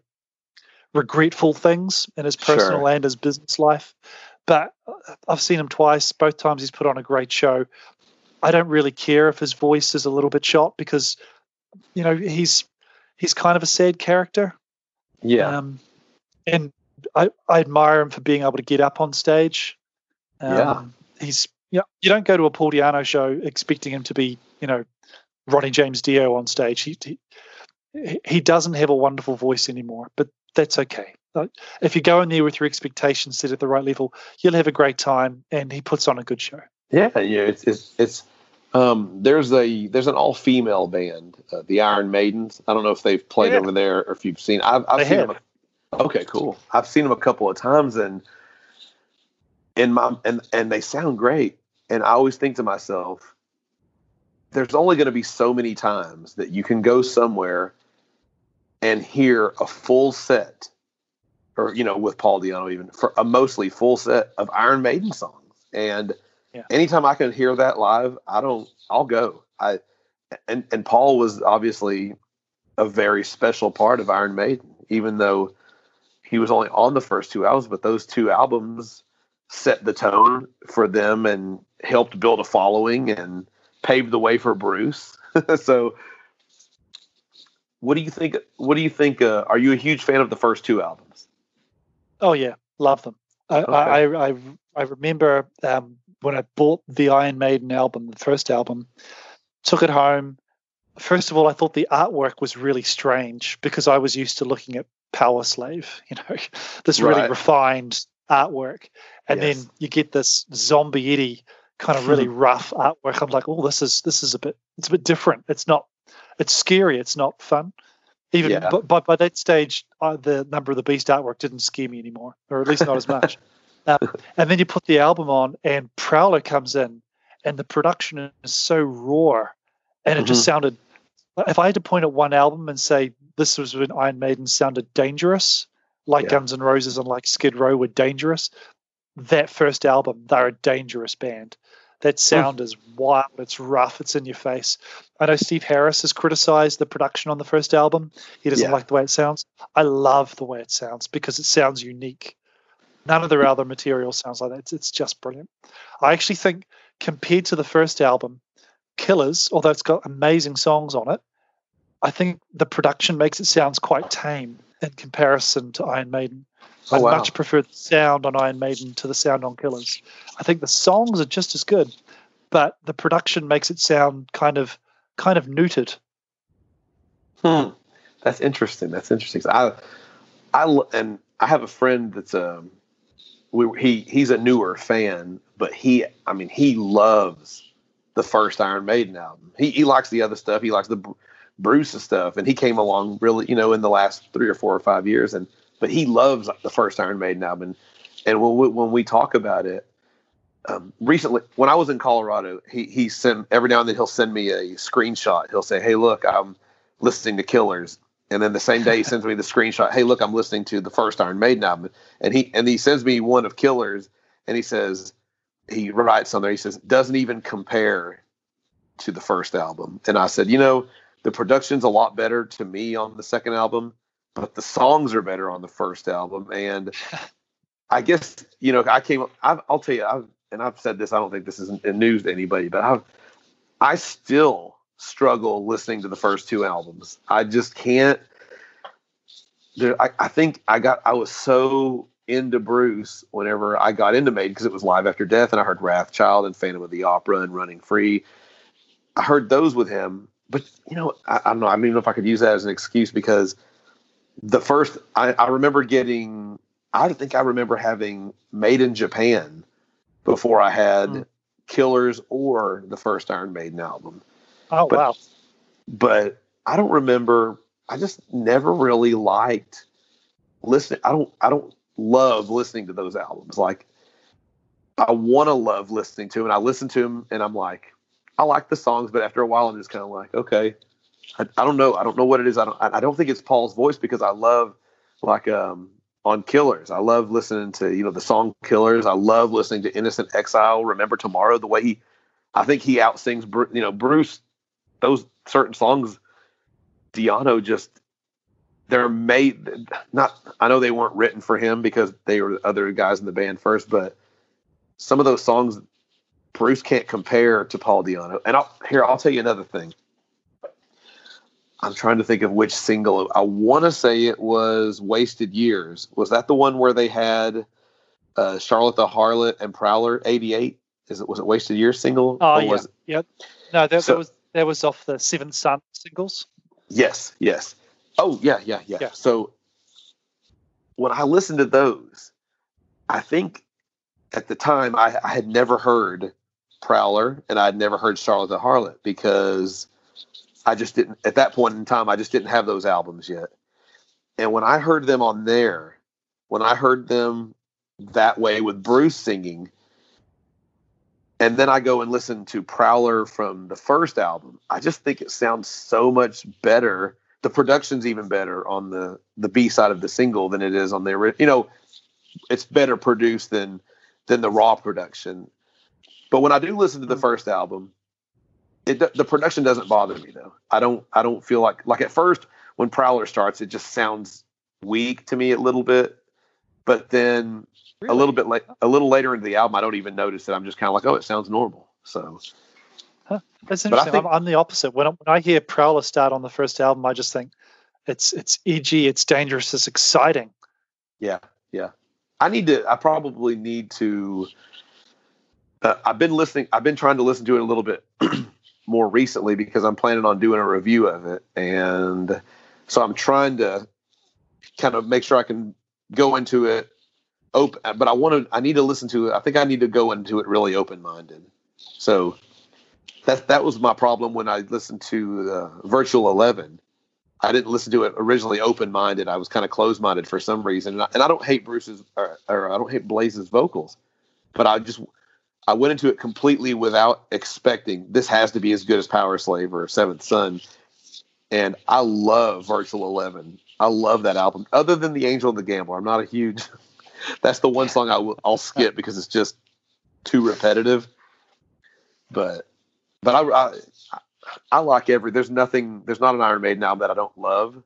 regretful things in his personal Sure. and his business life. But uh, I've seen him twice. Both times he's put on a great show. I don't really care if his voice is a little bit shot because you know he's he's kind of a sad character. Yeah. Um, and I, I admire him for being able to get up on stage. Um, Yeah. he's yeah. You don't go to a Paul Di'Anno show expecting him to be you know Ronnie James Dio on stage. He he, he doesn't have a wonderful voice anymore, but that's okay. If you go in there with your expectations set at the right level, you'll have a great time, and he puts on a good show. Yeah, yeah, it's it's it's um there's a there's an all female band, uh, the Iron Maidens. I don't know if they've played Yeah. over there or if you've seen. I've I've seen have. them. Okay, cool. I've seen them a couple of times and in my and and they sound great. And I always think to myself, there's only going to be so many times that you can go somewhere and hear a full set, or you know, with Paul Di'Anno even for a mostly full set of Iron Maiden songs. And Yeah. anytime I can hear that live, I don't. I'll go. I and and Paul was obviously a very special part of Iron Maiden, even though he was only on the first two albums. But those two albums set the tone for them and helped build a following and paved the way for Bruce. (laughs) so, what do you think? What do you think? Uh, are you a huge fan of the first two albums? Oh yeah, love them. I I, I, I I remember um, when I bought the Iron Maiden album, the first album, took it home. First of all, I thought the artwork was really strange because I was used to looking at Power Slave, (laughs) you know, this really Right. refined artwork, and Yes. then you get this zombie Eddie kind of really (laughs) rough artwork. I'm like, oh, this is this is a bit it's a bit different. It's not it's scary. It's not fun. Even Yeah. but, but by that stage, uh, the number of the beast artwork didn't scare me anymore, or at least not as (laughs) much. uh, and then you put the album on, and Prowler comes in, and the production is so raw, and it just sounded. If I had to point at one album and say this was when Iron Maiden sounded dangerous, like Yeah. Guns N' Roses and like Skid Row were dangerous, that first album, they're a dangerous band. That sound is wild. It's rough. It's in your face. I know Steve Harris has criticized the production on the first album. He doesn't Yeah. like the way it sounds. I love the way it sounds because it sounds unique. None of their other material sounds like that. It's, it's just brilliant. I actually think, compared to the first album, Killers, although it's got amazing songs on it, I think the production makes it sounds quite tame in comparison to Iron Maiden. Oh, I wow. much prefer the sound on Iron Maiden to the sound on Killers. I think the songs are just as good, but the production makes it sound kind of kind of neutered. Hmm. That's interesting. That's interesting. I, I, and I have a friend that's um, we he he's a newer fan, but he, I mean, he loves the first Iron Maiden album. He he likes the other stuff. He likes the Bruce's stuff, and he came along really, you know, in the last three or four or five years, and but he loves the first Iron Maiden album. And when we, when we talk about it, um, recently when I was in Colorado, he he sent every now and then he'll send me a screenshot. He'll say, "Hey, look, I'm listening to Killers," and then the same day he sends me the (laughs) screenshot. Hey, look, I'm listening to the first Iron Maiden album, and he and he sends me one of Killers, and he says he writes on there. He says doesn't even compare to the first album, and I said, you know, the production's a lot better to me on the second album, but the songs are better on the first album, and (laughs) I guess you know I came. I've, I'll tell you, I've, and I've said this. I don't think this is news to anybody, but I've I still struggle listening to the first two albums. I just can't. There, I, I think I got. I was so into Bruce whenever I got into Maiden because it was Live After Death, and I heard Wrathchild and Phantom of the Opera and Running Free. I heard those with him, but you know, I, I don't know. I don't even know if I could use that as an excuse because the first I, I remember getting. I think I remember having Maiden Japan before I had Mm. Killers or the first Iron Maiden album Oh But- wow! but I don't remember. I just never really liked listening. I don't. I don't love listening to those albums. Like I want to love listening to, 'em, and I listen to them, and I'm like, I like the songs, but after a while, I'm just kind of like, okay, I, I don't know. I don't know what it is. I don't. I, don't think it's Paul's voice because I love like um on Killers. I love listening to you know the song Killers. I love listening to Innocent Exile, Remember Tomorrow. The way he, I think he outsings Bru- you know Bruce. Those certain songs, Di'Anno just they're made not. I know they weren't written for him because they were other guys in the band first, but some of those songs Bruce can't compare to Paul Di'Anno. And I'll, here I'll tell you another thing. I'm trying to think of which single. I want to say it was "Wasted Years." Was that the one where they had uh, Charlotte the Harlot and Prowler '88? Is it was it "Wasted Years" single? Oh yeah, yep. No, that, So- that was that was off the Seven Sun singles. Yes, yes. Oh, yeah, yeah, yeah, Yeah. So when I listened to those, I think at the time I, I had never heard Prowler and I'd never heard Charlotte the Harlot because I just didn't at that point in time I just didn't have those albums yet. And when I heard them on there, when I heard them that way with Bruce singing, and then I go and listen to Prowler from the first album. I just think it sounds so much better. The production's even better on the the B side of the single than it is on the ori- you know, it's better produced than than the raw production. But when I do listen to the mm. first album, it the production doesn't bother me though. I don't I don't feel like like at first when Prowler starts, it just sounds weak to me a little bit. But then a little bit late, a little later into the album, I don't even notice it. I'm just kind of like, oh, it sounds normal. So That's I interesting. think- I'm, I'm the opposite. When I, when I hear Prowler start on the first album, I just think it's it's edgy, it's dangerous, it's exciting. yeah, yeah. I need to. I probably need to. Uh, I've been listening. I've been trying to listen to it a little bit (clears throat) more recently because I'm planning on doing a review of it, and so I'm trying to kind of make sure I can go into it open. But I want to. I need to listen to it. I think I need to go into it really open minded. So that that was my problem when I listened to uh, Virtual Eleven. I didn't listen to it originally open minded. I was kind of closed minded for some reason, and I, and I don't hate Bruce's or, or I don't hate Blaze's vocals, but I just I went into it completely without expecting this has to be as good as Power Slave or Seventh Son, and I love Virtual Eleven. I love that album. Other than the Angel and the Gambler, I'm not a huge. (laughs) That's the one song I will I'll skip because it's just too repetitive. But but I, I I like every. There's nothing. There's not an Iron Maiden album that I don't love.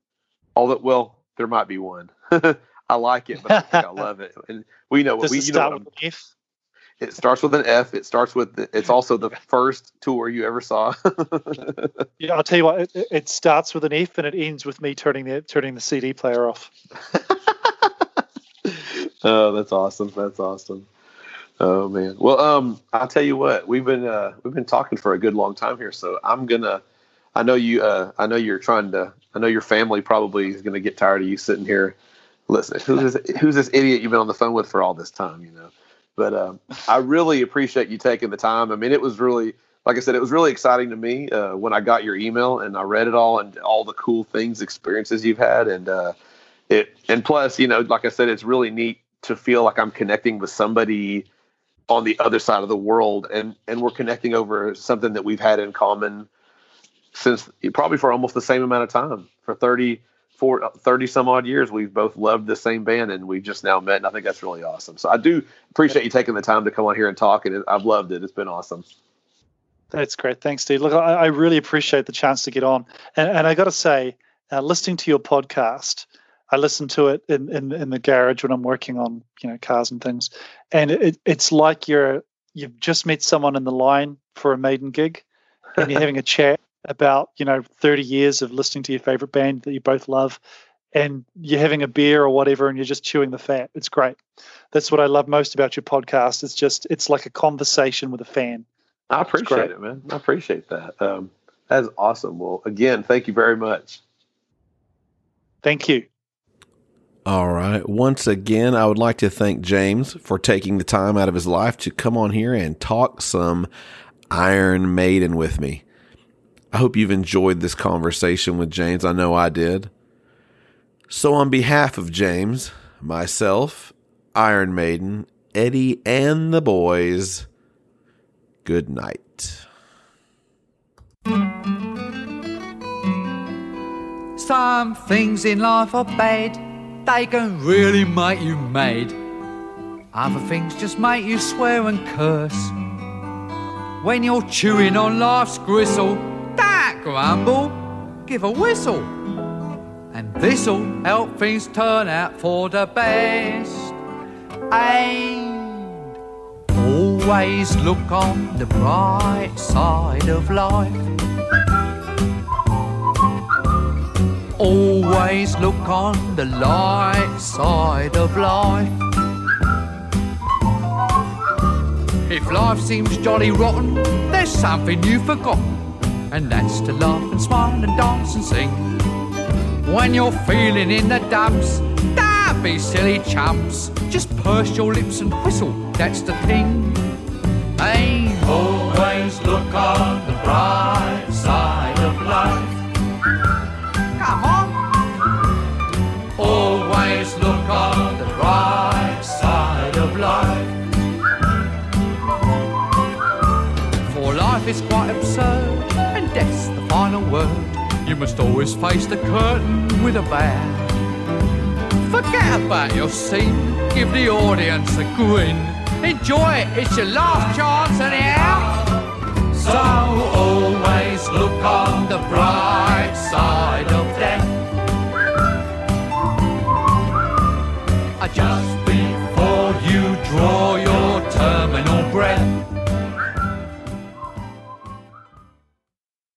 Although, well, there might be one. (laughs) I like it, but I think I love it. And we know what Does we. You know what with an F? It starts with an F. It starts with. The, it's also the first tour you ever saw. (laughs) Yeah, I'll tell you what. It, it- it starts with an F and it ends with me turning the turning the CD player off. (laughs) oh, that's awesome. That's awesome. Oh man. Well, um, I'll tell you what. We've been uh, we've been talking for a good long time here, so I'm gonna. I know you. Uh, I know you're trying to. I know your family probably is gonna get tired of you sitting here. Listen, who's this, who's this idiot you've been on the phone with for all this time? You know. But um, I really appreciate you taking the time. I mean, it was really, like I said, it was really exciting to me uh, when I got your email and I read it all and all the cool things, experiences you've had, and uh, it. And plus, you know, like I said, it's really neat to feel like I'm connecting with somebody on the other side of the world, and and we're connecting over something that we've had in common since probably for almost the same amount of time for 30 for 30 some odd years we've both loved the same band and we've just now met and i think that's really awesome so i do appreciate you taking the time to come on here and talk and i've loved it it's been awesome That's great. Thanks, Steve. Look, I, I really appreciate the chance to get on. And, and I got to say, uh, listening to your podcast, I listen to it in, in, in the garage when I'm working on you know cars and things, and it, it's like you're you've just met someone in the line for a maiden gig, and you're having a chat about you know 30 years of listening to your favorite band that you both love, and you're having a beer or whatever, and you're just chewing the fat. It's great. That's what I love most about your podcast. It's just it's like a conversation with a fan. i appreciate it man i appreciate that um, that's awesome well again thank you very much Thank you. All right. Once again, I would like to thank James for taking the time out of his life to come on here and talk some Iron Maiden with me. I hope you've enjoyed this conversation with James. I know I did. So, on behalf of James, myself, Iron Maiden, Eddie, and the boys, good night. Some things in life are bad, they can really make you mad. Other things just make you swear and curse. When you're chewing on life's gristle, grumble, give a whistle. And this'll help things turn out for the best. And always look on the bright side of life. always look on the light side of life. If life seems jolly rotten, there's something you've forgotten, and that's to laugh and smile and dance and sing. When you're feeling in the dumps, don't be silly chumps. Just purse your lips and whistle, that's the thing. Hey, always look on the bright side of life. Come on. Always look on the bright side of life. For life is quite absurd, a word. You must always face the curtain with a bow. Forget about your scene, give the audience a grin. Enjoy it, it's your last chance anyhow. So always look on the bright side of death. Just before you draw your terminal breath.